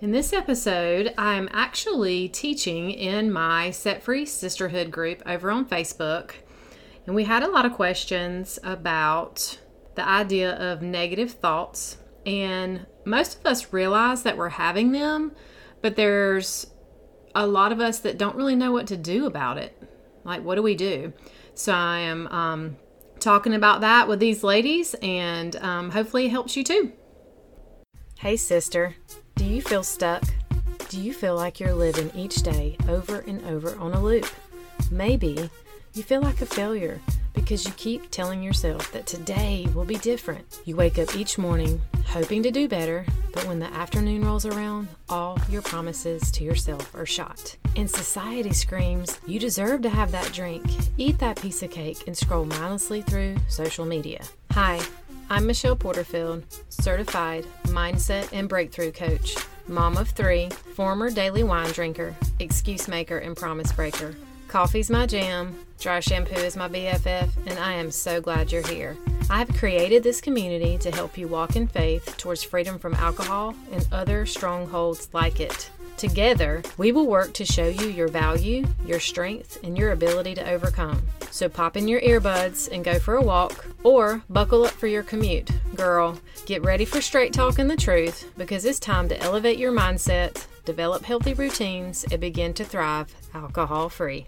In this episode, I'm actually teaching in my Set Free Sisterhood group over on Facebook. And we had a lot of questions about the idea of negative thoughts. And most of us realize that we're having them, but there's a lot of us that don't really know what to do about it. Like, what do we do? So, I am um, talking about that with these ladies, and um, hopefully, it helps you too. Hey, sister, do you feel stuck? Do you feel like you're living each day over and over on a loop? Maybe you feel like a failure because you keep telling yourself that today will be different. You wake up each morning hoping to do better, but when the afternoon rolls around, all your promises to yourself are shot. And society screams, You deserve to have that drink, eat that piece of cake, and scroll mindlessly through social media. Hi, I'm Michelle Porterfield, certified mindset and breakthrough coach, mom of three, former daily wine drinker, excuse maker, and promise breaker. Coffee's my jam, dry shampoo is my BFF, and I am so glad you're here. I have created this community to help you walk in faith towards freedom from alcohol and other strongholds like it. Together, we will work to show you your value, your strength, and your ability to overcome. So pop in your earbuds and go for a walk, or buckle up for your commute. Girl, get ready for straight talk and the truth because it's time to elevate your mindset, develop healthy routines, and begin to thrive alcohol free.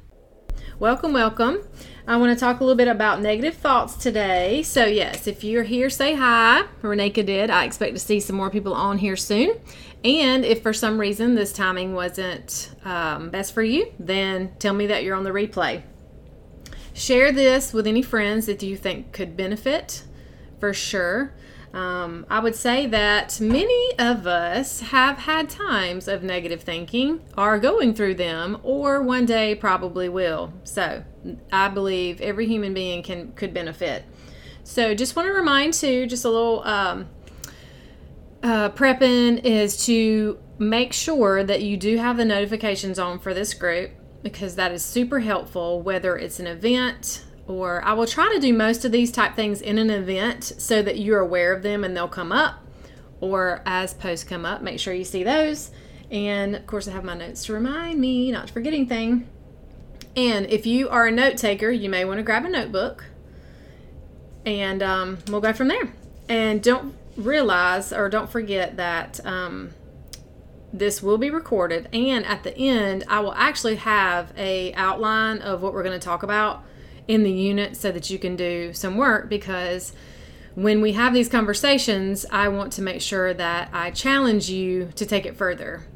Welcome, welcome. I want to talk a little bit about negative thoughts today. So, yes, if you're here, say hi. Reneka did. I expect to see some more people on here soon. And if for some reason this timing wasn't um, best for you, then tell me that you're on the replay. Share this with any friends that you think could benefit for sure. Um, I would say that many of us have had times of negative thinking, are going through them, or one day probably will. So I believe every human being can could benefit. So just want to remind too, just a little um, uh, prepping is to make sure that you do have the notifications on for this group because that is super helpful. Whether it's an event, or I will try to do most of these type things in an event so that you're aware of them and they'll come up. Or as posts come up, make sure you see those. And of course, I have my notes to remind me not to forget anything. And if you are a note taker, you may want to grab a notebook and um, we'll go from there. And don't realize or don't forget that um, this will be recorded. And at the end, I will actually have a outline of what we're going to talk about in the unit so that you can do some work because when we have these conversations, I want to make sure that I challenge you to take it further.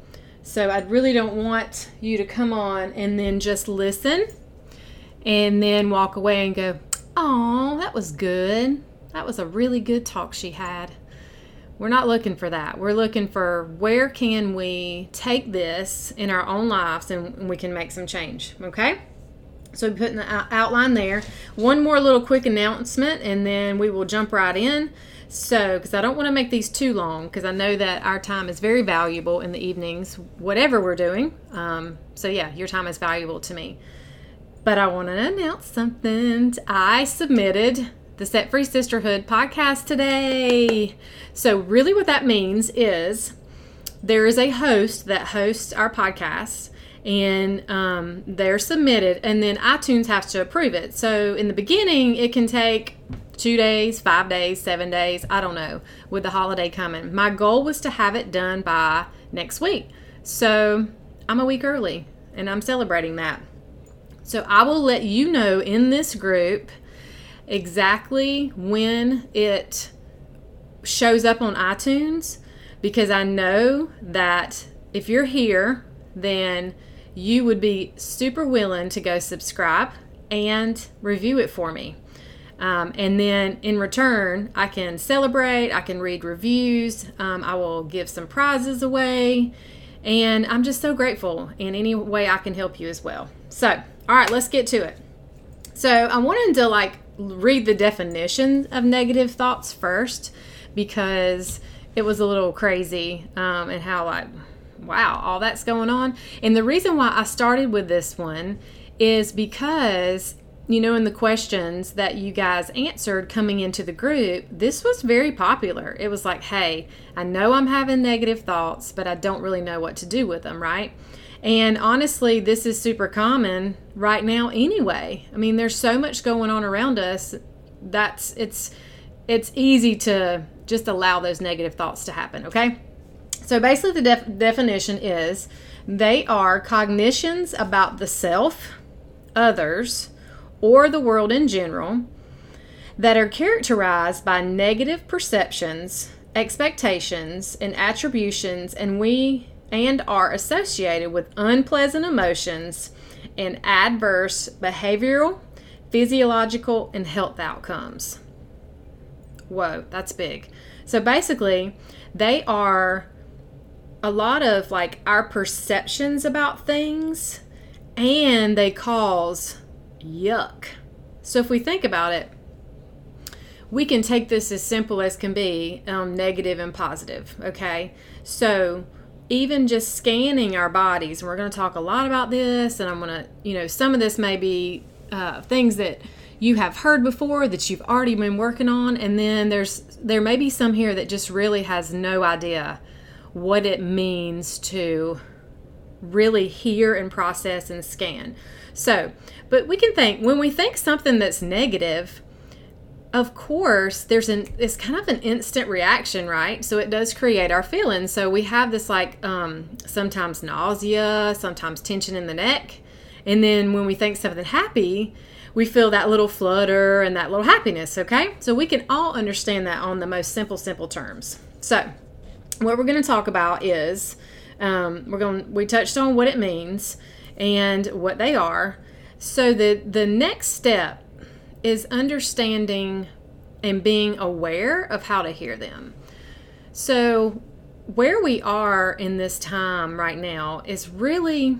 So I really don't want you to come on and then just listen and then walk away and go, Oh, that was good. That was a really good talk she had. We're not looking for that. We're looking for where can we take this in our own lives and we can make some change. Okay? So we put the outline there. One more little quick announcement, and then we will jump right in. So, because I don't want to make these too long, because I know that our time is very valuable in the evenings, whatever we're doing. Um, so, yeah, your time is valuable to me. But I want to announce something. I submitted the Set Free Sisterhood podcast today. So, really, what that means is there is a host that hosts our podcast and um, they're submitted, and then iTunes has to approve it. So in the beginning, it can take two days, five days, seven days, I don't know, with the holiday coming. My goal was to have it done by next week. So I'm a week early, and I'm celebrating that. So I will let you know in this group exactly when it shows up on iTunes because I know that if you're here, then you would be super willing to go subscribe and review it for me. Um, and then in return, I can celebrate, I can read reviews, um, I will give some prizes away, and I'm just so grateful in any way I can help you as well. So, all right, let's get to it. So, I wanted to like read the definition of negative thoughts first because it was a little crazy um, and how like wow, all that's going on. And the reason why I started with this one is because you know, in the questions that you guys answered coming into the group, this was very popular. It was like, hey, I know I'm having negative thoughts, but I don't really know what to do with them, right? And honestly, this is super common right now anyway. I mean, there's so much going on around us that's it's it's easy to just allow those negative thoughts to happen, okay? So basically the def- definition is they are cognitions about the self, others, or the world in general that are characterized by negative perceptions, expectations, and attributions, and we and are associated with unpleasant emotions and adverse behavioral, physiological, and health outcomes. Whoa, that's big. So basically, they are a lot of like our perceptions about things and they cause yuck. So if we think about it, we can take this as simple as can be um, negative and positive, okay? So even just scanning our bodies, and we're going to talk a lot about this, and I'm going to, you know, some of this may be uh, things that you have heard before that you've already been working on, and then there's there may be some here that just really has no idea what it means to really hear and process and scan. So, but we can think when we think something that's negative, of course there's an it's kind of an instant reaction right? So it does create our feelings. So we have this like um, sometimes nausea sometimes tension in the neck. And then when we think something happy we feel that little flutter and that little happiness okay? So we can all understand that on the most simple simple terms. So what we're going to talk about is um, we're going we touched on what it means and what they are so the the next step is understanding and being aware of how to hear them. So, where we are in this time right now is really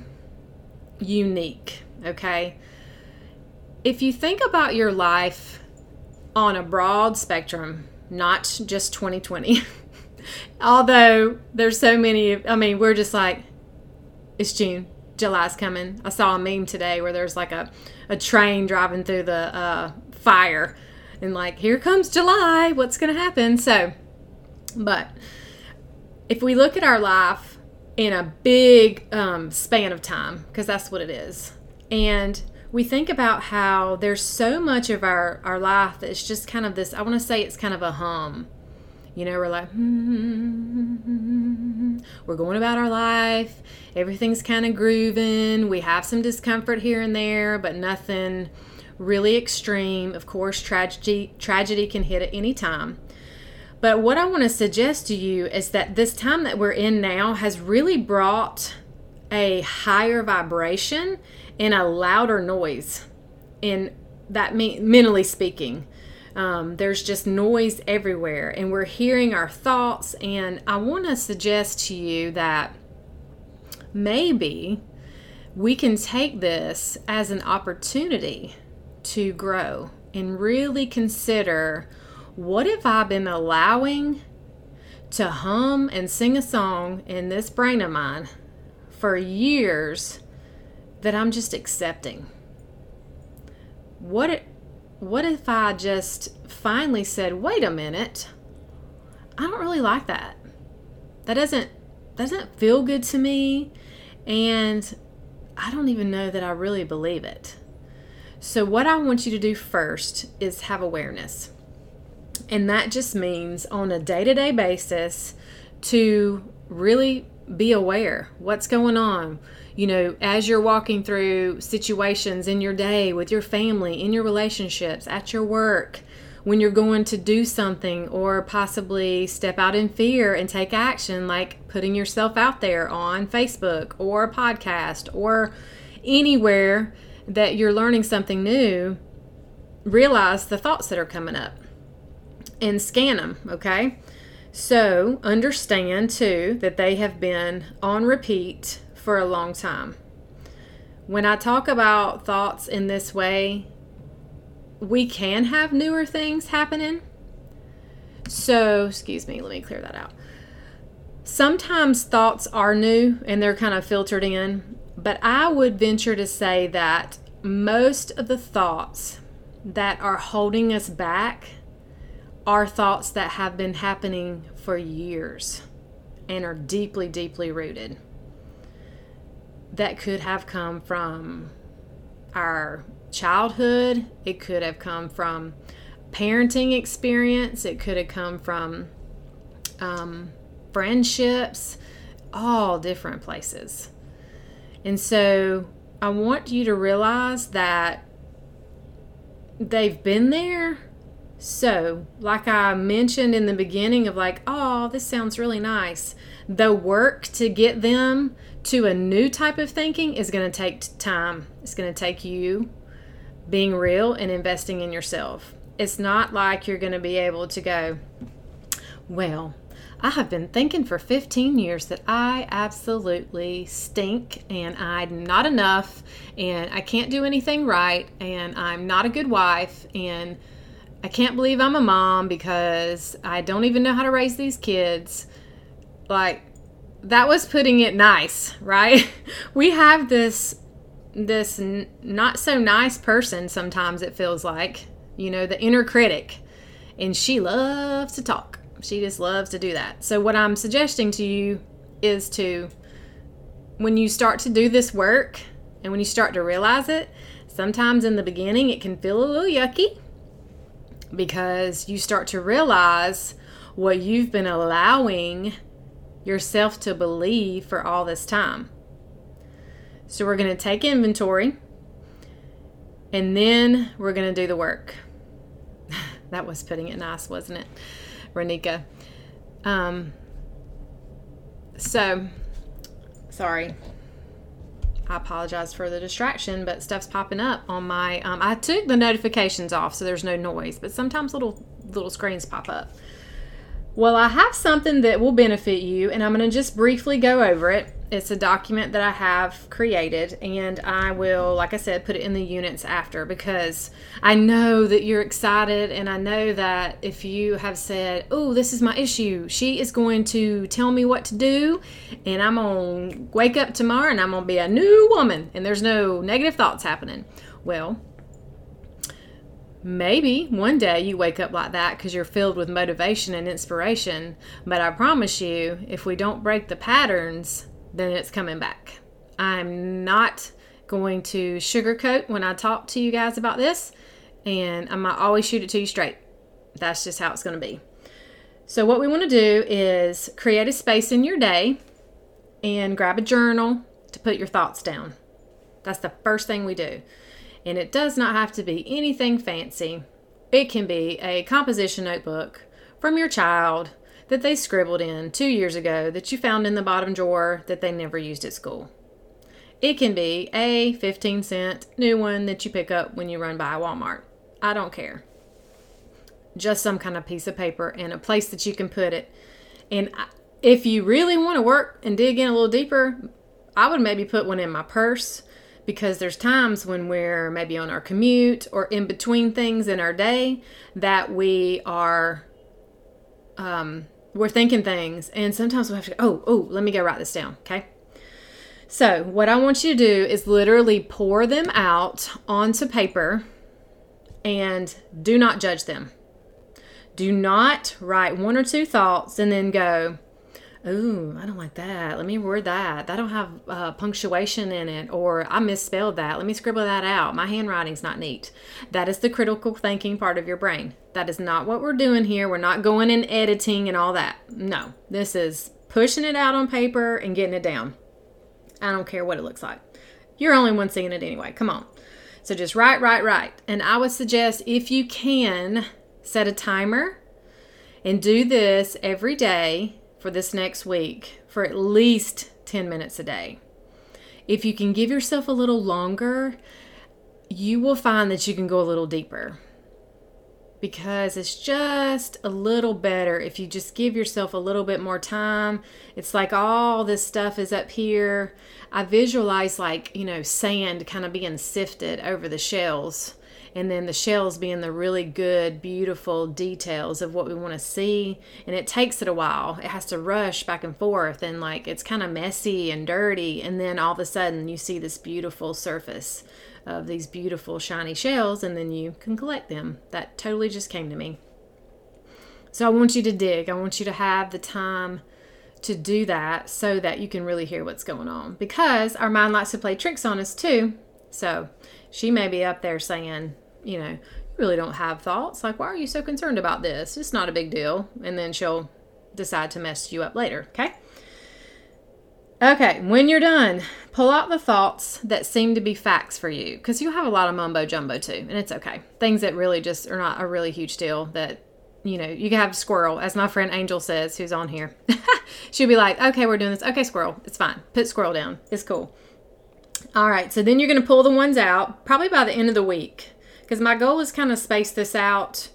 unique, okay? If you think about your life on a broad spectrum, not just 2020, although there's so many, I mean, we're just like, it's June, July's coming. I saw a meme today where there's like a a train driving through the uh, fire. And like here comes july. What's going to happen? So but if we look at our life in a big um, span of time because that's what it is. And we think about how there's so much of our, our life that's just kind of this i want to say it's kind of a hum you know we're like hmm, we're going about our life. Everything's kind of grooving. We have some discomfort here and there but nothing really extreme. Of course tragedy tragedy can hit at any time. But what i want to suggest to you is that this time that we're in now has really brought a higher vibration and a louder noise in that me- mentally speaking um, there's just noise everywhere, and we're hearing our thoughts. And I want to suggest to you that maybe we can take this as an opportunity to grow and really consider what have I been allowing to hum and sing a song in this brain of mine for years that I'm just accepting? What what if I just finally said, "Wait a minute. I don't really like that. That doesn't doesn't feel good to me and I don't even know that I really believe it." So what I want you to do first is have awareness. And that just means on a day-to-day basis to really be aware what's going on you know, as you're walking through situations in your day with your family, in your relationships, at your work, when you're going to do something or possibly step out in fear and take action, like putting yourself out there on Facebook or a podcast or anywhere that you're learning something new, realize the thoughts that are coming up and scan them, okay? So understand too that they have been on repeat for a long time. When I talk about thoughts in this way, we can have newer things happening. So, excuse me, let me clear that out. Sometimes thoughts are new and they're kind of filtered in, but I would venture to say that most of the thoughts that are holding us back are thoughts that have been happening for years and are deeply, deeply rooted. That could have come from our childhood, it could have come from parenting experience, it could have come from um, friendships, all different places. And so I want you to realize that they've been there. So, like I mentioned in the beginning of like, oh, this sounds really nice. The work to get them to a new type of thinking is going to take time. It's going to take you being real and investing in yourself. It's not like you're going to be able to go, well, I have been thinking for 15 years that I absolutely stink and I'm not enough and I can't do anything right and I'm not a good wife and I can't believe I'm a mom because I don't even know how to raise these kids. Like that was putting it nice, right? We have this this n- not so nice person sometimes it feels like, you know, the inner critic. And she loves to talk she just loves to do that. So, what I'm suggesting to you is to, when you start to do this work and when you start to realize it, sometimes in the beginning it can feel a little yucky because you start to realize what you've been allowing yourself to believe for all this time. So, we're going to take inventory and then we're going to do the work. that was putting it nice, wasn't it? Renika. Um, so, sorry. I apologize for the distraction, but stuff's popping up on my. Um, I took the notifications off so there's no noise, but sometimes little little screens pop up. Well, I have something that will benefit you, and I'm going to just briefly go over it. It's a document that I have created, and I will, like I said, put it in the units after because I know that you're excited, and I know that if you have said, Oh, this is my issue, she is going to tell me what to do, and I'm going to wake up tomorrow and I'm going to be a new woman, and there's no negative thoughts happening. Well, Maybe one day you wake up like that because you're filled with motivation and inspiration. But I promise you, if we don't break the patterns, then it's coming back. I'm not going to sugarcoat when I talk to you guys about this, and I might always shoot it to you straight. That's just how it's going to be. So, what we want to do is create a space in your day and grab a journal to put your thoughts down. That's the first thing we do. And it does not have to be anything fancy, it can be a composition notebook from your child that they scribbled in two years ago that you found in the bottom drawer that they never used at school. It can be a 15 cent new one that you pick up when you run by Walmart. I don't care. Just some kind of piece of paper and a place that you can put it. And if you really want to work and dig in a little deeper, I would maybe put one in my purse because there's times when we're maybe on our commute or in between things in our day that we are um, we're thinking things and sometimes we have to oh oh let me go write this down okay? So what i want you to do is literally pour them out onto paper and do not judge them. Do not write one or two thoughts and then go Ooh, I don't like that. Let me word that. That don't have uh, punctuation in it, or I misspelled that. Let me scribble that out. My handwriting's not neat. That is the critical thinking part of your brain. That is not what we're doing here. We're not going and editing and all that. No, this is pushing it out on paper and getting it down. I don't care what it looks like. You're only one seeing it anyway. Come on. So just write, write, write. And I would suggest if you can set a timer and do this every day for this next week for at least 10 minutes a day. If you can give yourself a little longer, you will find that you can go a little deeper because it's just a little better if you just give yourself a little bit more time. It's like all this stuff is up here. I visualize like, you know, sand kind of being sifted over the shells and then the shells being the really good, beautiful details of what we want to see. And it takes it a while. It has to rush back and forth, and like it's kind of messy and dirty. And then all of a sudden, you see this beautiful surface of these beautiful, shiny shells, and then you can collect them. That totally just came to me. So I want you to dig. I want you to have the time to do that so that you can really hear what's going on because our mind likes to play tricks on us too. So she may be up there saying, you know, you really don't have thoughts. Like, why are you so concerned about this? It's not a big deal. And then she'll decide to mess you up later. Okay. Okay, when you're done, pull out the thoughts that seem to be facts for you because you have a lot of mumbo jumbo too, and it's okay. Things that really just are not a really huge deal that, you know, you can have squirrel, as my friend Angel says, who's on here. She'll be like, okay, we're doing this. Okay, squirrel, it's fine. Put squirrel down. It's cool. All right, so then you're going to pull the ones out probably by the end of the week because my goal is kind of space this out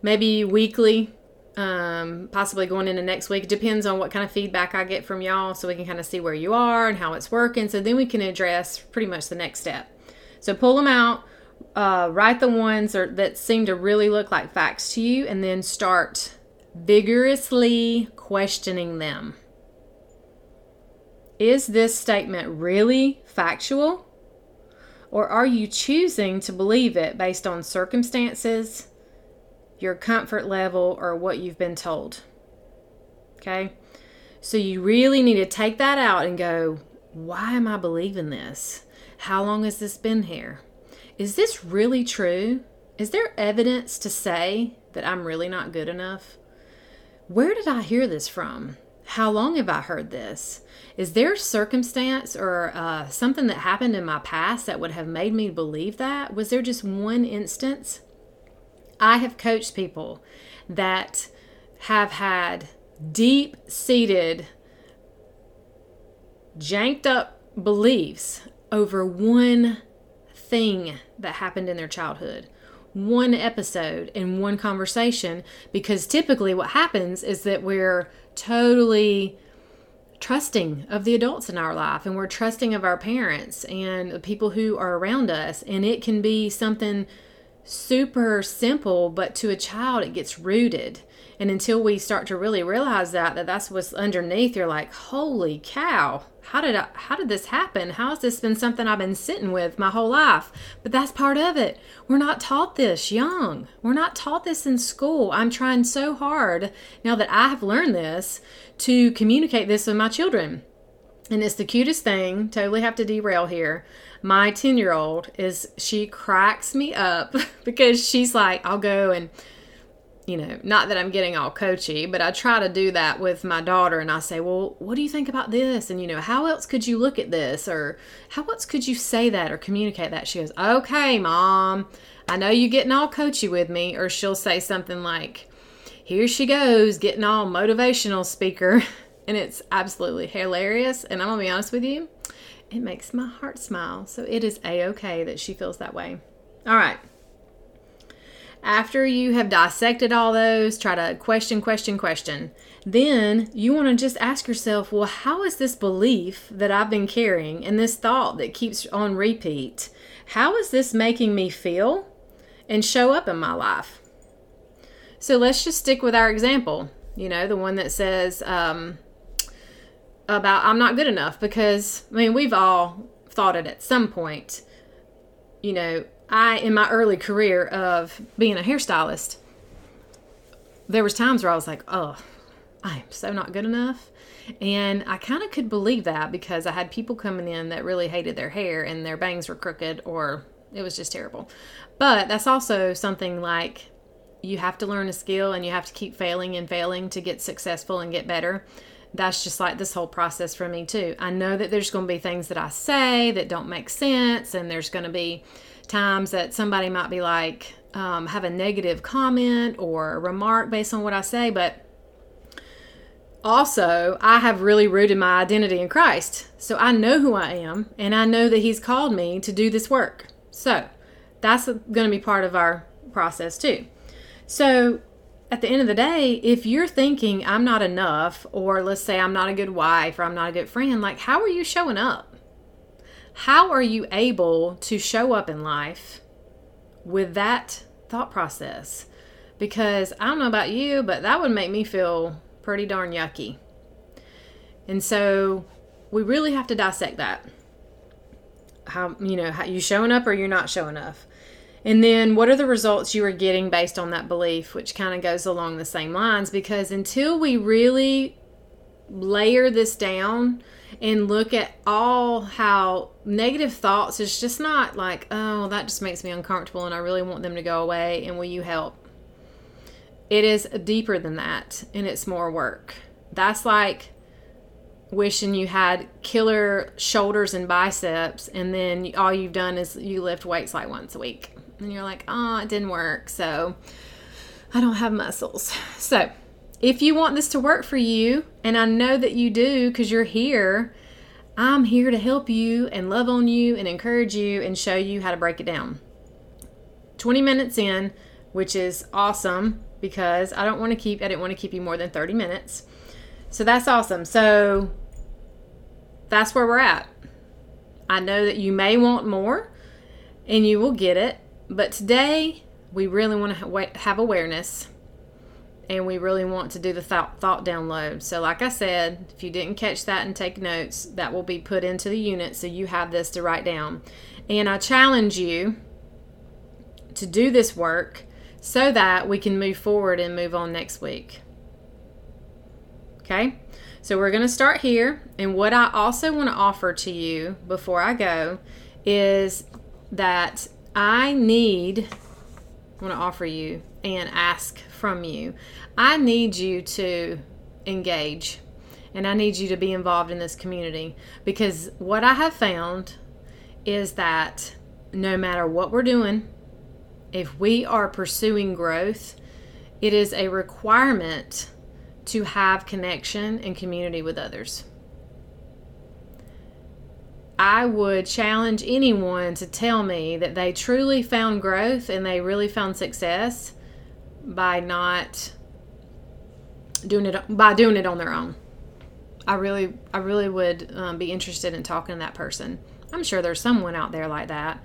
maybe weekly, um, possibly going into next week. Depends on what kind of feedback I get from y'all so we can kind of see where you are and how it's working. So then we can address pretty much the next step. So pull them out, uh, write the ones or, that seem to really look like facts to you, and then start vigorously questioning them. Is this statement really factual? Or are you choosing to believe it based on circumstances, your comfort level, or what you've been told? Okay? So you really need to take that out and go, why am I believing this? How long has this been here? Is this really true? Is there evidence to say that I'm really not good enough? Where did I hear this from? How long have I heard this? Is there circumstance or uh, something that happened in my past that would have made me believe that? Was there just one instance? I have coached people that have had deep seated, janked up beliefs over one thing that happened in their childhood one episode in one conversation because typically what happens is that we're totally trusting of the adults in our life and we're trusting of our parents and the people who are around us and it can be something super simple but to a child it gets rooted. And until we start to really realize that that that's what's underneath you're like holy cow how did I, how did this happen? How has this been something i've been sitting with my whole life? But that's part of it. We're not taught this young. We're not taught this in school. I'm trying so hard now that i have learned this to communicate this with my children and it's the cutest thing totally have to derail here my 10 year old is she cracks me up because she's like i'll go and you know, not that I'm getting all coachy, but I try to do that with my daughter and I say, well, what do you think about this? And, you know, how else could you look at this? Or how else could you say that or communicate that? She goes, okay, mom, I know you're getting all coachy with me. Or she'll say something like, here she goes, getting all motivational speaker. And it's absolutely hilarious. And I'm to be honest with you, it makes my heart smile. So it is a okay that she feels that way. All right after you have dissected all those, try to question, question, question, then you want to just ask yourself, well, how is this belief that I've been carrying and this thought that keeps on repeat, how is this making me feel and show up in my life? So let's just stick with our example, you know, the one that says um, about I'm not good enough because, I mean, we've all thought it at some point, you know, I, in my early career of being a hairstylist, there was times where I was like, oh, I am so not good enough. And I kind of could believe that because I had people coming in that really hated their hair and their bangs were crooked or it was just terrible. But that's also something like you have to learn a skill and you have to keep failing and failing to get successful and get better. That's just like this whole process for me, too. I know that there's going to be things that I say that don't make sense, and there's going to be times that somebody might be like, um, have a negative comment or a remark based on what I say, but also I have really rooted my identity in Christ. So I know who I am and I know that He's called me to do this work. So that's going to be part of our process too. So at the end of the day, if you're thinking I'm not enough, or let's say I'm not a good wife or I'm not a good friend, like how are you showing up? how are you able to show up in life with that thought process because I don't know about you, but that would make me feel pretty darn yucky. And so we really have to dissect that. How, you know, how you showing up or you're not showing up. And then what are the results you are getting based on that belief, which kind of goes along the same lines because until we really layer this down and look at all how negative thoughts is just not like, oh, that just makes me uncomfortable and I really want them to go away and will you help? It is deeper than that and it's more work. That's like wishing you had killer shoulders and biceps and then all you've done is you lift weights like once a week and you're like oh it didn't work so i don't have muscles so if you want this to work for you and i know that you do because you're here i'm here to help you and love on you and encourage you and show you how to break it down 20 minutes in which is awesome because i don't want to keep i didn't want to keep you more than 30 minutes so that's awesome. So that's where we're at. I know that you may want more and you will get it, but today we really want to have awareness and we really want to do the thought, thought download. So, like I said, if you didn't catch that and take notes, that will be put into the unit so you have this to write down. And I challenge you to do this work so that we can move forward and move on next week. Okay? So we're going to start here. And what I also want to offer to you before I go is that I need, I want to offer you and ask from you. I need you to engage and I need you to be involved in this community because what I have found is that no matter what we're doing, if we are pursuing growth, it is a requirement to have connection and community with others. I would challenge anyone to tell me that they truly found growth and they really found success by not doing it by doing it on their own. I really I really would um, be interested in talking to that person. I'm sure there's someone out there like that.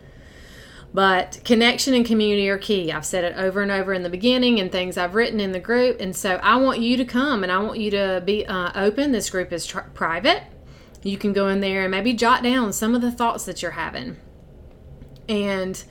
But connection and community are key. I've said it over and over in the beginning and things I've written in the group. And so I want you to come and I want you to be uh, open. This group is private. You can go in there and maybe jot down some of the thoughts that you're having and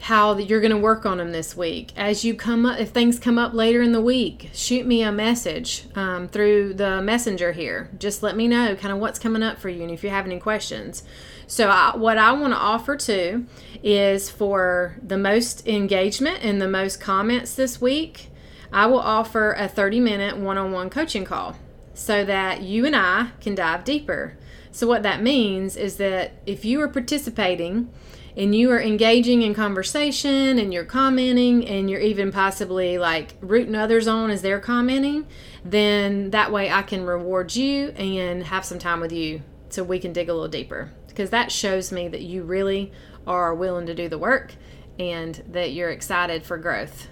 how you're going to work on them this week. As you come up, if things come up later in the week, shoot me a message um, through the messenger here. Just let me know kind of what's coming up for you and if you have any questions. So, I, what I want to offer too is for the most engagement and the most comments this week, I will offer a 30 minute one on one coaching call so that you and I can dive deeper. So, what that means is that if you are participating and you are engaging in conversation and you're commenting and you're even possibly like rooting others on as they're commenting, then that way I can reward you and have some time with you so we can dig a little deeper because that shows me that you really are willing to do the work and that you're excited for growth.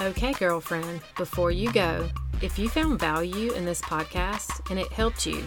Okay, girlfriend, before you go, if you found value in this podcast and it helped you,